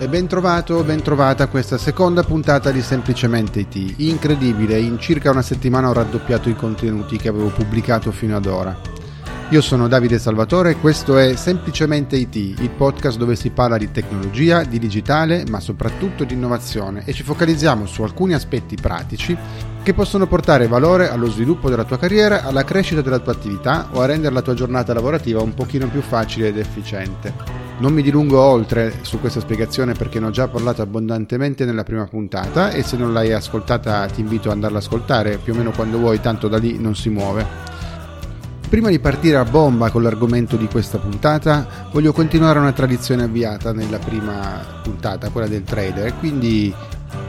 E ben trovato, ben trovata questa seconda puntata di Semplicemente IT. Incredibile, in circa una settimana ho raddoppiato i contenuti che avevo pubblicato fino ad ora. Io sono Davide Salvatore e questo è Semplicemente IT, il podcast dove si parla di tecnologia, di digitale, ma soprattutto di innovazione e ci focalizziamo su alcuni aspetti pratici che possono portare valore allo sviluppo della tua carriera, alla crescita della tua attività o a rendere la tua giornata lavorativa un pochino più facile ed efficiente. Non mi dilungo oltre su questa spiegazione perché ne ho già parlato abbondantemente nella prima puntata e se non l'hai ascoltata ti invito ad andarla ad ascoltare più o meno quando vuoi, tanto da lì non si muove. Prima di partire a bomba con l'argomento di questa puntata, voglio continuare una tradizione avviata nella prima puntata, quella del trader, quindi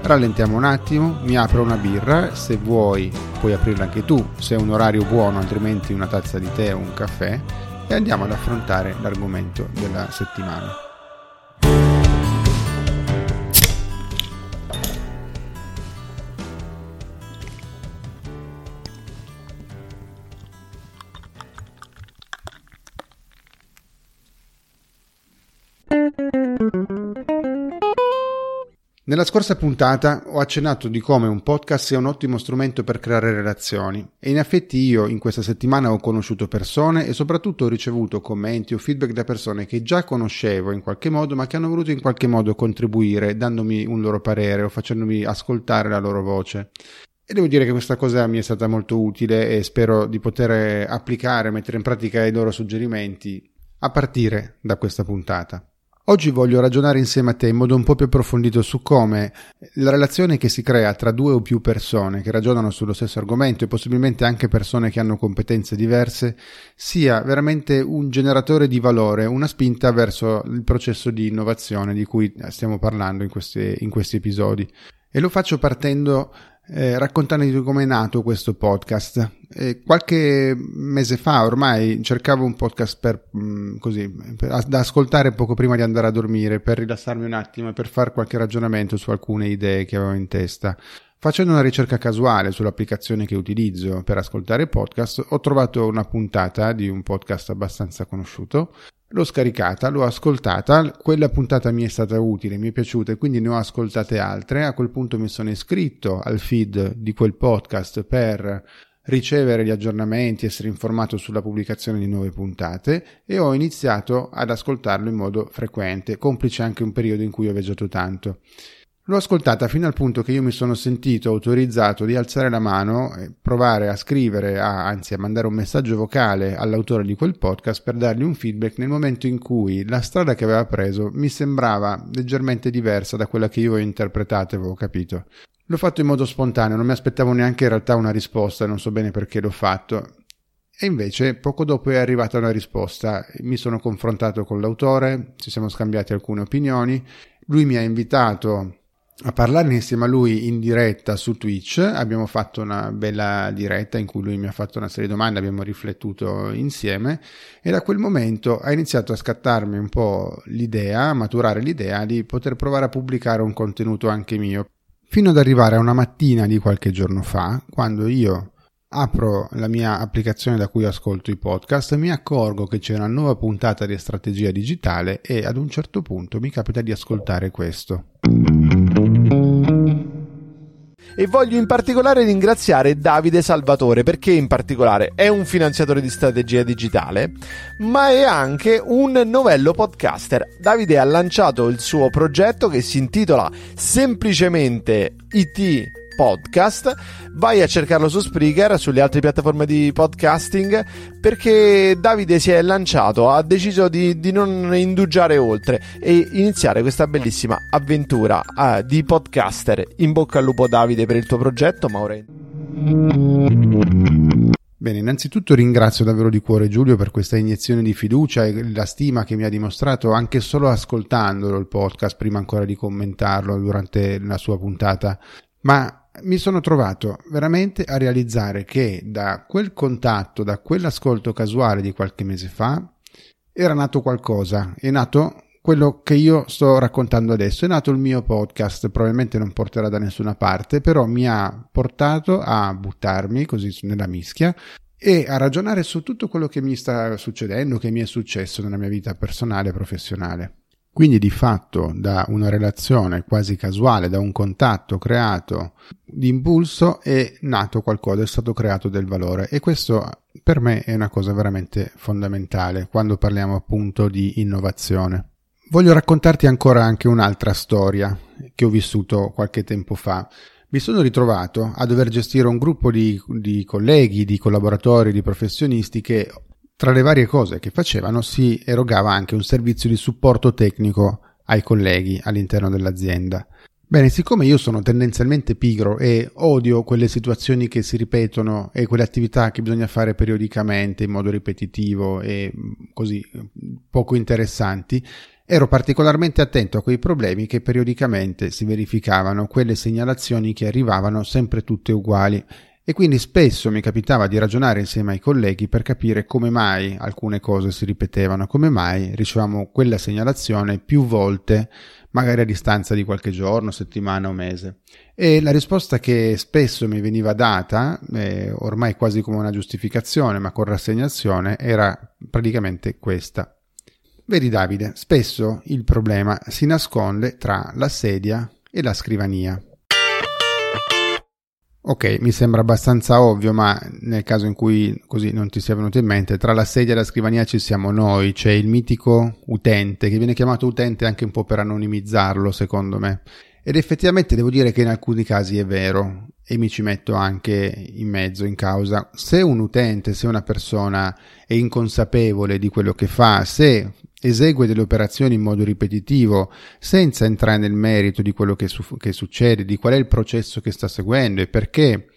rallentiamo un attimo, mi apro una birra, se vuoi puoi aprirla anche tu, se è un orario buono, altrimenti una tazza di tè o un caffè, e andiamo ad affrontare l'argomento della settimana. Nella scorsa puntata ho accennato di come un podcast sia un ottimo strumento per creare relazioni e in effetti io in questa settimana ho conosciuto persone e soprattutto ho ricevuto commenti o feedback da persone che già conoscevo in qualche modo ma che hanno voluto in qualche modo contribuire dandomi un loro parere o facendomi ascoltare la loro voce. E devo dire che questa cosa mi è stata molto utile e spero di poter applicare, mettere in pratica i loro suggerimenti a partire da questa puntata. Oggi voglio ragionare insieme a te in modo un po' più approfondito su come la relazione che si crea tra due o più persone che ragionano sullo stesso argomento e possibilmente anche persone che hanno competenze diverse sia veramente un generatore di valore, una spinta verso il processo di innovazione di cui stiamo parlando in questi, in questi episodi. E lo faccio partendo eh, raccontandovi come è nato questo podcast. Eh, qualche mese fa ormai cercavo un podcast per, mh, mm, così, per, da ascoltare poco prima di andare a dormire, per rilassarmi un attimo e per fare qualche ragionamento su alcune idee che avevo in testa. Facendo una ricerca casuale sull'applicazione che utilizzo per ascoltare podcast, ho trovato una puntata di un podcast abbastanza conosciuto L'ho scaricata, l'ho ascoltata, quella puntata mi è stata utile, mi è piaciuta e quindi ne ho ascoltate altre. A quel punto mi sono iscritto al feed di quel podcast per ricevere gli aggiornamenti, essere informato sulla pubblicazione di nuove puntate e ho iniziato ad ascoltarlo in modo frequente, complice anche un periodo in cui ho viaggiato tanto. L'ho ascoltata fino al punto che io mi sono sentito autorizzato di alzare la mano e provare a scrivere, a, anzi a mandare un messaggio vocale all'autore di quel podcast per dargli un feedback nel momento in cui la strada che aveva preso mi sembrava leggermente diversa da quella che io avevo interpretato e avevo capito. L'ho fatto in modo spontaneo, non mi aspettavo neanche in realtà una risposta, non so bene perché l'ho fatto. E invece poco dopo è arrivata una risposta, mi sono confrontato con l'autore, ci siamo scambiati alcune opinioni, lui mi ha invitato a parlarne insieme a lui in diretta su Twitch. Abbiamo fatto una bella diretta in cui lui mi ha fatto una serie di domande, abbiamo riflettuto insieme e da quel momento ha iniziato a scattarmi un po' l'idea, a maturare l'idea di poter provare a pubblicare un contenuto anche mio. Fino ad arrivare a una mattina di qualche giorno fa, quando io apro la mia applicazione da cui ascolto i podcast, mi accorgo che c'è una nuova puntata di strategia digitale e ad un certo punto mi capita di ascoltare questo e voglio in particolare ringraziare Davide Salvatore perché in particolare è un finanziatore di strategia digitale ma è anche un novello podcaster. Davide ha lanciato il suo progetto che si intitola semplicemente IT podcast. Vai a cercarlo su Spreaker, sulle altre piattaforme di podcasting, perché Davide si è lanciato, ha deciso di, di non indugiare oltre e iniziare questa bellissima avventura uh, di podcaster. In bocca al lupo Davide per il tuo progetto, Maureen. Bene, innanzitutto ringrazio davvero di cuore Giulio per questa iniezione di fiducia e la stima che mi ha dimostrato anche solo ascoltandolo il podcast prima ancora di commentarlo durante la sua puntata. Ma mi sono trovato veramente a realizzare che da quel contatto, da quell'ascolto casuale di qualche mese fa, era nato qualcosa, è nato quello che io sto raccontando adesso, è nato il mio podcast, probabilmente non porterà da nessuna parte, però mi ha portato a buttarmi così nella mischia e a ragionare su tutto quello che mi sta succedendo, che mi è successo nella mia vita personale e professionale. Quindi di fatto da una relazione quasi casuale, da un contatto creato di impulso è nato qualcosa, è stato creato del valore e questo per me è una cosa veramente fondamentale quando parliamo appunto di innovazione. Voglio raccontarti ancora anche un'altra storia che ho vissuto qualche tempo fa. Mi sono ritrovato a dover gestire un gruppo di, di colleghi, di collaboratori, di professionisti che tra le varie cose che facevano si erogava anche un servizio di supporto tecnico ai colleghi all'interno dell'azienda. Bene, siccome io sono tendenzialmente pigro e odio quelle situazioni che si ripetono e quelle attività che bisogna fare periodicamente in modo ripetitivo e mm, così poco interessanti, ero particolarmente attento a quei problemi che periodicamente si verificavano, quelle segnalazioni che arrivavano sempre tutte uguali e quindi spesso mi capitava di ragionare insieme ai colleghi per capire come mai alcune cose si ripetevano, come mai ricevamo quella segnalazione più volte, magari a distanza di qualche giorno, settimana o mese. E la risposta che spesso mi veniva data, eh, ormai quasi come una giustificazione, ma con rassegnazione, era praticamente questa. Vedi Davide, spesso il problema si nasconde tra la sedia e la scrivania. Ok, mi sembra abbastanza ovvio, ma nel caso in cui così non ti sia venuto in mente, tra la sedia e la scrivania ci siamo noi, c'è il mitico utente, che viene chiamato utente anche un po' per anonimizzarlo, secondo me. Ed effettivamente devo dire che in alcuni casi è vero, e mi ci metto anche in mezzo, in causa. Se un utente, se una persona è inconsapevole di quello che fa, se esegue delle operazioni in modo ripetitivo senza entrare nel merito di quello che, su- che, succede, di qual è il processo che sta seguendo e perché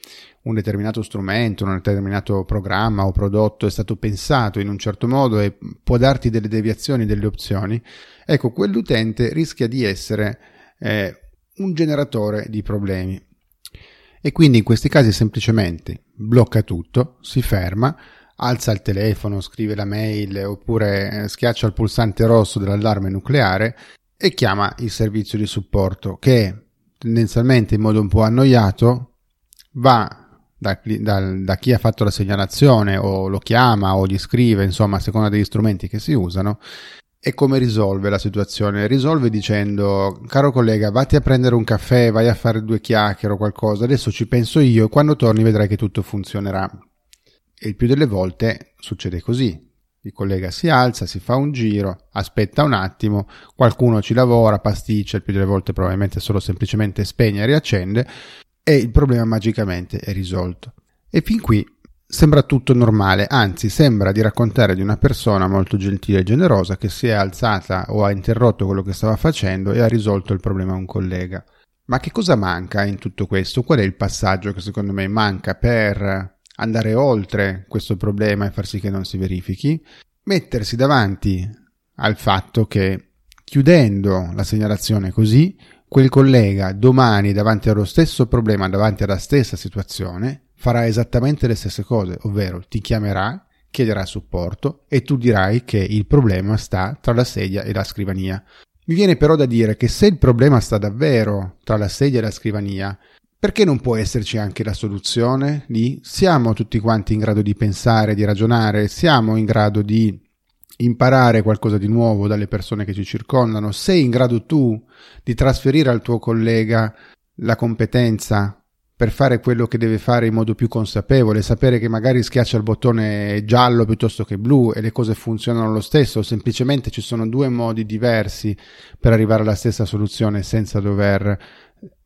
un determinato strumento, un determinato programma o prodotto è stato pensato in un certo modo e può darti delle deviazioni, delle opzioni, ecco, quell'utente rischia di essere eh, un generatore di problemi. E quindi in questi casi semplicemente blocca tutto, si ferma, alza il telefono, scrive la mail oppure eh, schiaccia il pulsante rosso dell'allarme nucleare e chiama il servizio di supporto che tendenzialmente in modo un po' annoiato va da, da, da, chi ha fatto la segnalazione o lo chiama o gli scrive, insomma a seconda degli strumenti che si usano e come risolve la situazione? Risolve dicendo, caro collega, vatti a prendere un caffè, vai a fare due chiacchiere o qualcosa, adesso ci penso io e quando torni vedrai che tutto funzionerà. E il più delle volte succede così. Il collega si alza, si fa un giro, aspetta un attimo, qualcuno ci lavora, pasticcia, il più delle volte probabilmente solo semplicemente spegne e riaccende e il problema magicamente è risolto. E fin qui sembra tutto normale, anzi sembra di raccontare di una persona molto gentile e generosa che si è alzata o ha interrotto quello che stava facendo e ha risolto il problema a un collega. Ma che cosa manca in tutto questo? Qual è il passaggio che secondo me manca per andare oltre questo problema e far sì che non si verifichi, mettersi davanti al fatto che chiudendo la segnalazione così, quel collega domani davanti allo stesso problema, davanti alla stessa situazione, farà esattamente le stesse cose, ovvero ti chiamerà, chiederà supporto e tu dirai che il problema sta tra la sedia e la scrivania. Mi viene però da dire che se il problema sta davvero tra la sedia e la scrivania, perché non può esserci anche la soluzione lì? Siamo tutti quanti in grado di pensare, di ragionare, siamo in grado di imparare qualcosa di nuovo dalle persone che ci circondano, sei in grado tu di trasferire al tuo collega la competenza per fare quello che deve fare in modo più consapevole, sapere che magari schiaccia il bottone giallo piuttosto che blu e le cose funzionano lo stesso, semplicemente ci sono due modi diversi per arrivare alla stessa soluzione senza dover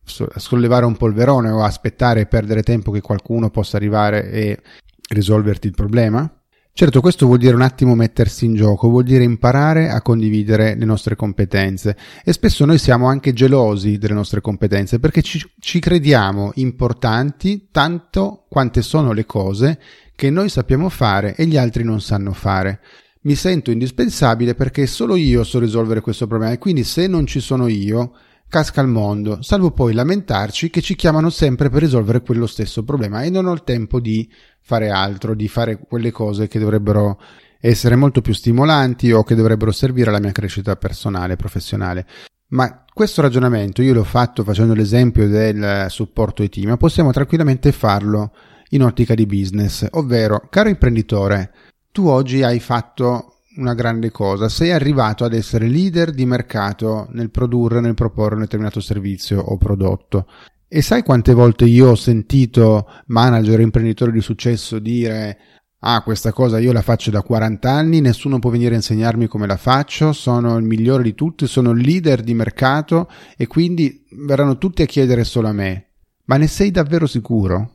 sollevare un polverone o aspettare e perdere tempo che qualcuno possa arrivare e risolverti il problema? Certo, questo vuol dire un attimo mettersi in gioco, vuol dire imparare a condividere le nostre competenze e spesso noi siamo anche gelosi delle nostre competenze perché ci, ci crediamo importanti tanto quante sono le cose che noi sappiamo fare e gli altri non sanno fare. Mi sento indispensabile perché solo io so risolvere questo problema e quindi se non ci sono io casca il mondo, salvo poi lamentarci che ci chiamano sempre per risolvere quello stesso problema e non ho il tempo di fare altro, di fare quelle cose che dovrebbero essere molto più stimolanti o che dovrebbero servire alla mia crescita personale e professionale. Ma questo ragionamento io l'ho fatto facendo l'esempio del supporto IT, ma possiamo tranquillamente farlo in ottica di business, ovvero, caro imprenditore, tu oggi hai fatto una grande cosa, sei arrivato ad essere leader di mercato nel produrre, nel proporre un determinato servizio o prodotto. E sai quante volte io ho sentito manager, imprenditori di successo dire ah, questa cosa io la faccio da 40 anni, nessuno può venire a insegnarmi come la faccio, sono il migliore di tutti, sono il leader di mercato e quindi verranno tutti a chiedere solo a me. Ma ne sei davvero sicuro?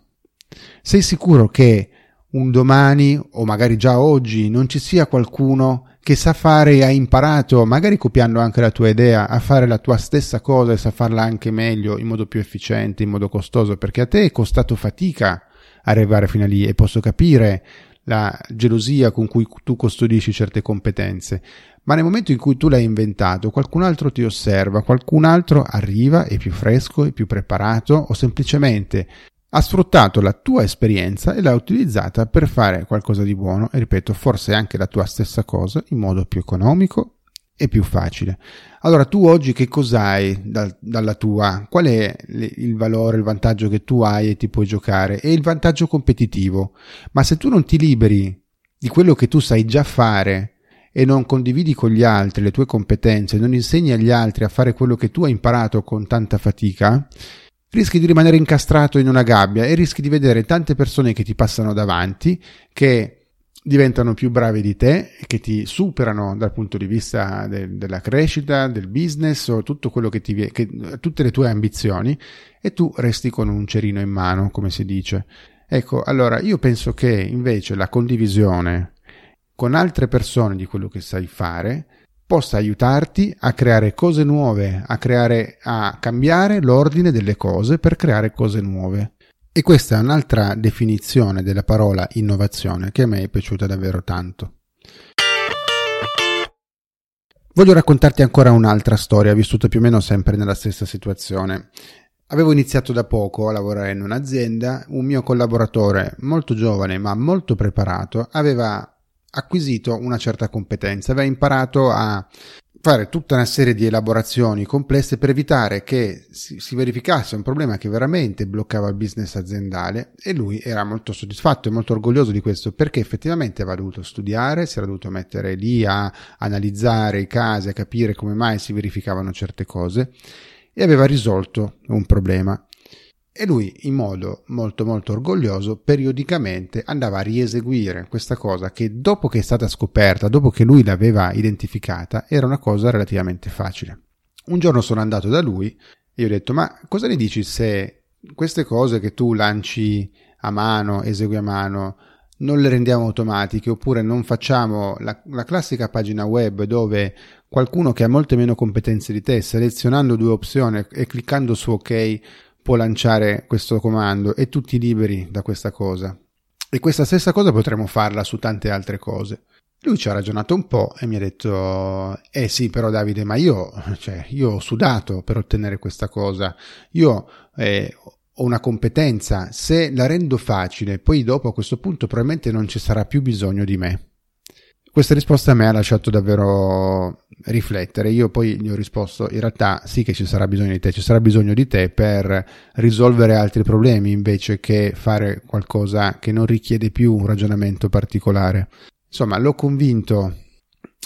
Sei sicuro che un domani o magari già oggi non ci sia qualcuno che sa fare e ha imparato, magari copiando anche la tua idea, a fare la tua stessa cosa e sa farla anche meglio, in modo più efficiente, in modo costoso, perché a te è costato fatica arrivare fino a lì e posso capire la gelosia con cui tu custodisci certe competenze, ma nel momento in cui tu l'hai inventato, qualcun altro ti osserva, qualcun altro arriva, è più fresco, è più preparato o semplicemente ha sfruttato la tua esperienza e l'ha utilizzata per fare qualcosa di buono e ripeto, forse anche la tua stessa cosa in modo più economico e più facile. Allora tu oggi che cos'hai da, dalla tua? Qual è il valore, il vantaggio che tu hai e ti puoi giocare? È il vantaggio competitivo. Ma se tu non ti liberi di quello che tu sai già fare e non condividi con gli altri le tue competenze, non insegni agli altri a fare quello che tu hai imparato con tanta fatica, rischi di rimanere incastrato in una gabbia e rischi di vedere tante persone che ti passano davanti che diventano più bravi di te che ti superano dal punto di vista de- della crescita, del business o tutto quello che ti che, tutte le tue ambizioni e tu resti con un cerino in mano, come si dice. Ecco, allora io penso che invece la condivisione con altre persone di quello che sai fare possa aiutarti a creare cose nuove, a creare a cambiare l'ordine delle cose per creare cose nuove. E questa è un'altra definizione della parola innovazione che a me è piaciuta davvero tanto. Voglio raccontarti ancora un'altra storia, vissuta più o meno sempre nella stessa situazione. Avevo iniziato da poco a lavorare in un'azienda, un mio collaboratore molto giovane ma molto preparato aveva acquisito una certa competenza, aveva imparato a fare tutta una serie di elaborazioni complesse per evitare che si, si, verificasse un problema che veramente bloccava il business aziendale e lui era molto soddisfatto e molto orgoglioso di questo perché effettivamente aveva dovuto studiare, si era dovuto mettere lì a analizzare i casi, a capire come mai si verificavano certe cose e aveva risolto un problema. E lui, in modo molto molto orgoglioso, periodicamente andava a rieseguire questa cosa che dopo che è stata scoperta, dopo che lui l'aveva identificata, era una cosa relativamente facile. Un giorno sono andato da lui e gli ho detto, ma cosa ne dici se queste cose che tu lanci a mano, esegui a mano, non le rendiamo automatiche oppure non facciamo la, la, classica pagina web dove qualcuno che ha molte meno competenze di te, selezionando due opzioni e cliccando su ok, può lanciare questo comando e tutti liberi da questa cosa. E questa stessa cosa potremmo farla su tante altre cose. Lui ci ha ragionato un po' e mi ha detto: Eh sì, però Davide, ma io, cioè, io ho sudato per ottenere questa cosa. Io eh, ho una competenza. Se la rendo facile, poi dopo a questo punto probabilmente non ci sarà più bisogno di me. Questa risposta a me ha lasciato davvero riflettere. Io poi gli ho risposto: in realtà sì che ci sarà bisogno di te, ci sarà bisogno di te per risolvere altri problemi invece che fare qualcosa che non richiede più un ragionamento particolare. Insomma, l'ho convinto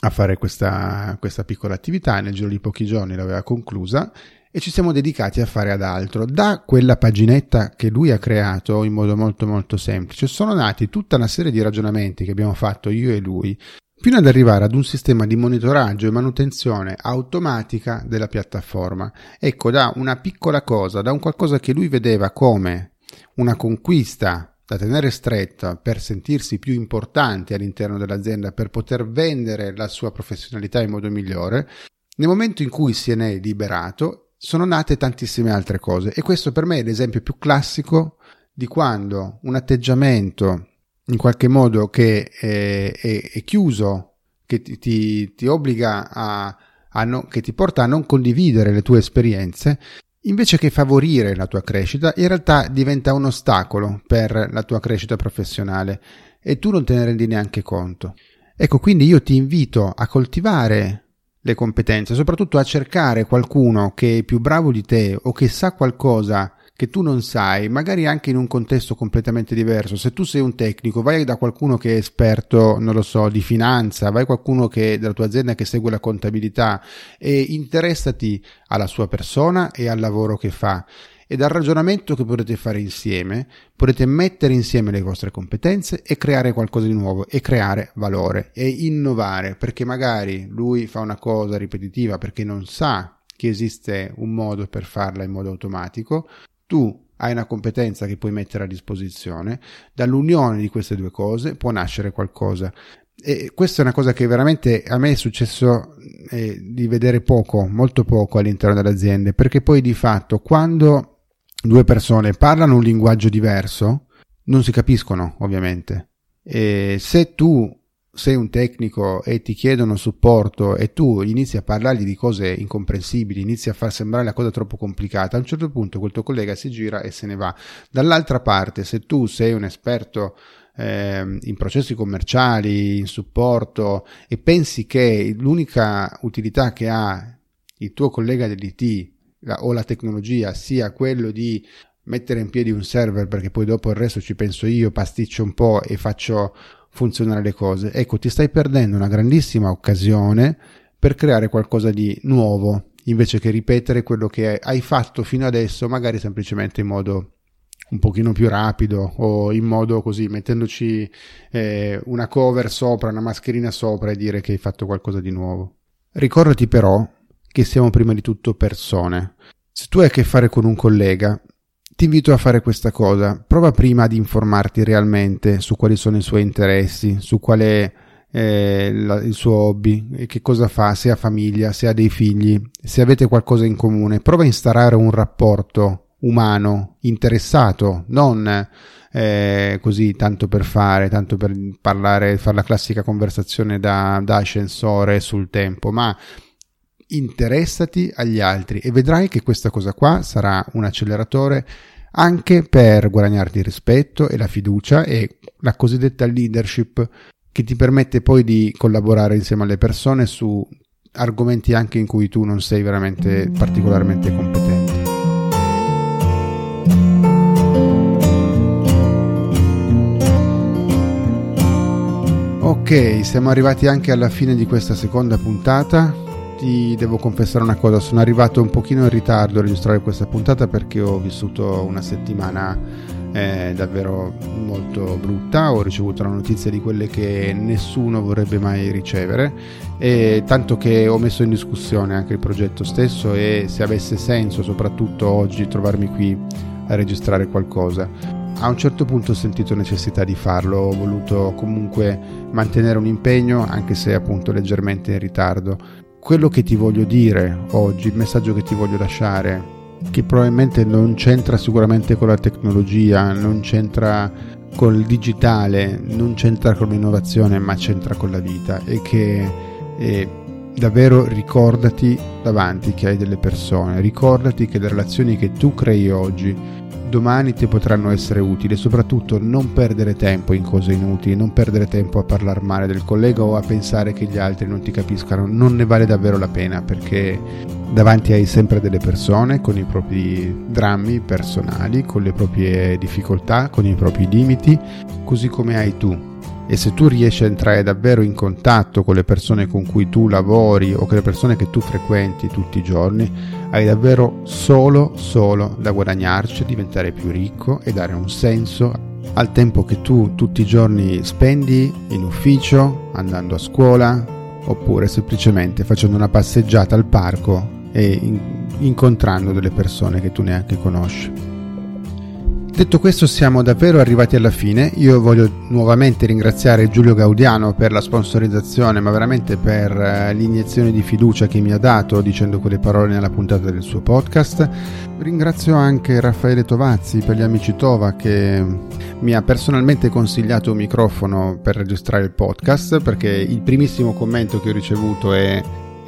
a fare questa, questa piccola attività, nel giro di pochi giorni l'aveva conclusa e ci siamo dedicati a fare ad altro. Da quella paginetta che lui ha creato in modo molto molto semplice sono nati tutta una serie di ragionamenti che abbiamo fatto io e lui fino ad arrivare ad un sistema di monitoraggio e manutenzione automatica della piattaforma. Ecco, da una piccola cosa, da un qualcosa che lui vedeva come una conquista da tenere stretta per sentirsi più importante all'interno dell'azienda, per poter vendere la sua professionalità in modo migliore, nel momento in cui se ne è liberato sono nate tantissime altre cose e questo per me è l'esempio più classico di quando un atteggiamento in qualche modo che è, è, è chiuso, che ti, ti, ti obbliga a, a no, che ti porta a non condividere le tue esperienze, invece che favorire la tua crescita, in realtà diventa un ostacolo per la tua crescita professionale e tu non te ne rendi neanche conto. Ecco, quindi io ti invito a coltivare le competenze, soprattutto a cercare qualcuno che è più bravo di te o che sa qualcosa che tu non sai, magari anche in un contesto completamente diverso. Se tu sei un tecnico, vai da qualcuno che è esperto, non lo so, di finanza, vai qualcuno che della tua azienda che segue la contabilità e interessati alla sua persona e al lavoro che fa e dal ragionamento che potete fare insieme potete mettere insieme le vostre competenze e creare qualcosa di nuovo e creare valore e innovare perché magari lui fa una cosa ripetitiva perché non sa che esiste un modo per farla in modo automatico tu hai una competenza che puoi mettere a disposizione, dall'unione di queste due cose può nascere qualcosa. E questa è una cosa che veramente a me è successo eh, di vedere poco, molto poco all'interno delle aziende, perché poi di fatto quando due persone parlano un linguaggio diverso, non si capiscono ovviamente. E se tu sei un tecnico e ti chiedono supporto e tu inizi a parlargli di cose incomprensibili, inizi a far sembrare la cosa troppo complicata, a un certo punto quel tuo collega si gira e se ne va. Dall'altra parte, se tu sei un esperto eh, in processi commerciali, in supporto e pensi che l'unica utilità che ha il tuo collega dell'IT la, o la tecnologia sia quello di mettere in piedi un server perché poi dopo il resto ci penso io, pasticcio un po' e faccio funzionare le cose. Ecco, ti stai perdendo una grandissima occasione per creare qualcosa di nuovo, invece che ripetere quello che hai fatto fino adesso, magari semplicemente in modo un pochino più rapido o in modo così mettendoci eh, una cover sopra, una mascherina sopra e dire che hai fatto qualcosa di nuovo. Ricordati però che siamo prima di tutto persone. Se tu hai a che fare con un collega, ti invito a fare questa cosa. Prova prima ad informarti realmente su quali sono i suoi interessi, su qual è eh, la, il suo hobby, che cosa fa, se ha famiglia, se ha dei figli, se avete qualcosa in comune. Prova a instaurare un rapporto umano, interessato, non eh, così tanto per fare, tanto per parlare, fare la classica conversazione da, da ascensore sul tempo, ma interessati agli altri e vedrai che questa cosa qua sarà un acceleratore anche per guadagnarti il rispetto e la fiducia e la cosiddetta leadership che ti permette poi di collaborare insieme alle persone su argomenti anche in cui tu non sei veramente particolarmente competente. Ok, siamo arrivati anche alla fine di questa seconda puntata ti devo confessare una cosa, sono arrivato un pochino in ritardo a registrare questa puntata perché ho vissuto una settimana eh, davvero molto brutta, ho ricevuto la notizia di quelle che nessuno vorrebbe mai ricevere, e tanto che ho messo in discussione anche il progetto stesso e se avesse senso soprattutto oggi trovarmi qui a registrare qualcosa. A un certo punto ho sentito necessità di farlo, ho voluto comunque mantenere un impegno anche se appunto leggermente in ritardo quello che ti voglio dire oggi, il messaggio che ti voglio lasciare, che probabilmente non c'entra sicuramente con la tecnologia, non c'entra col digitale, non c'entra con l'innovazione, ma c'entra con la vita. E che eh, davvero ricordati davanti che hai delle persone, ricordati che le relazioni che tu crei oggi domani ti potranno essere utili soprattutto non perdere tempo in cose inutili, non perdere tempo a parlare male del collega o a pensare che gli altri non ti capiscano, non ne vale davvero la pena perché davanti hai sempre delle persone con i propri drammi personali, con le proprie difficoltà, con i propri limiti, così come hai tu e se tu riesci a entrare davvero in contatto con le persone con cui tu lavori o con le persone che tu frequenti tutti i giorni, hai davvero solo, solo da guadagnarci, diventare più ricco e dare un senso al tempo che tu tutti i giorni spendi in ufficio, andando a scuola oppure semplicemente facendo una passeggiata al parco e in- incontrando delle persone che tu neanche conosci. Detto questo siamo davvero arrivati alla fine, io voglio nuovamente ringraziare Giulio Gaudiano per la sponsorizzazione, ma veramente per eh, l'iniezione di fiducia che mi ha dato dicendo quelle parole nella puntata del suo podcast. Ringrazio anche Raffaele Tovazzi per gli amici Tova che mi ha personalmente consigliato un microfono per registrare il podcast perché il primissimo commento che ho ricevuto è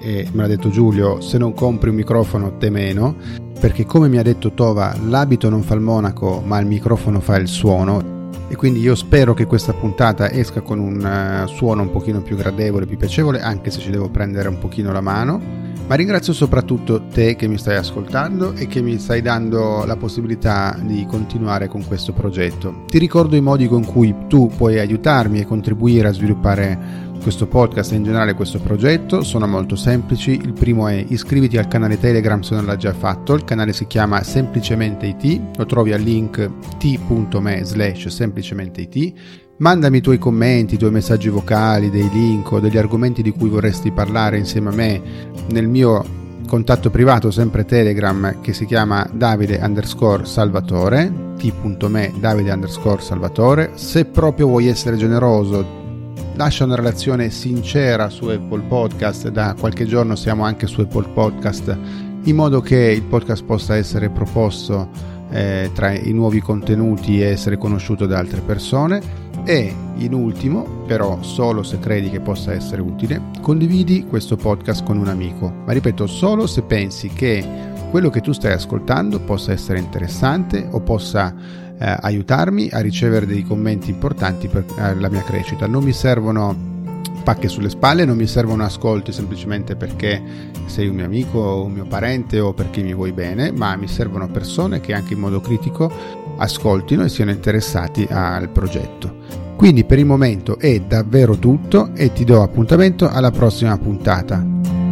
e me l'ha detto Giulio, se non compri un microfono te meno, perché come mi ha detto Tova, l'abito non fa il monaco, ma il microfono fa il suono e quindi io spero che questa puntata esca con un uh, suono un pochino più gradevole, più piacevole, anche se ci devo prendere un pochino la mano. Ma ringrazio soprattutto te che mi stai ascoltando e che mi stai dando la possibilità di continuare con questo progetto. Ti ricordo i modi con cui tu puoi aiutarmi e contribuire a sviluppare questo podcast e in generale questo progetto sono molto semplici. Il primo è iscriviti al canale Telegram se non l'hai già fatto, il canale si chiama semplicemente IT, lo trovi al link t.me slash semplicemente it. Mandami i tuoi commenti, i tuoi messaggi vocali, dei link o degli argomenti di cui vorresti parlare insieme a me nel mio contatto privato sempre Telegram che si chiama Davide underscore Salvatore t.me Davide underscore Salvatore se proprio vuoi essere generoso lascia una relazione sincera su Apple Podcast, da qualche giorno siamo anche su Apple Podcast, in modo che il podcast possa essere proposto eh, tra i nuovi contenuti e essere conosciuto da altre persone. E in ultimo, però solo se credi che possa essere utile, condividi questo podcast con un amico. Ma ripeto, solo se pensi che quello che tu stai ascoltando possa essere interessante o possa eh, aiutarmi a ricevere dei commenti importanti per eh, la mia crescita. Non mi servono pacche sulle spalle, non mi servono ascolti semplicemente perché sei un mio amico o un mio parente o perché mi vuoi bene, ma mi servono persone che anche in modo critico ascoltino e siano interessati al progetto. Quindi per il momento è davvero tutto e ti do appuntamento alla prossima puntata.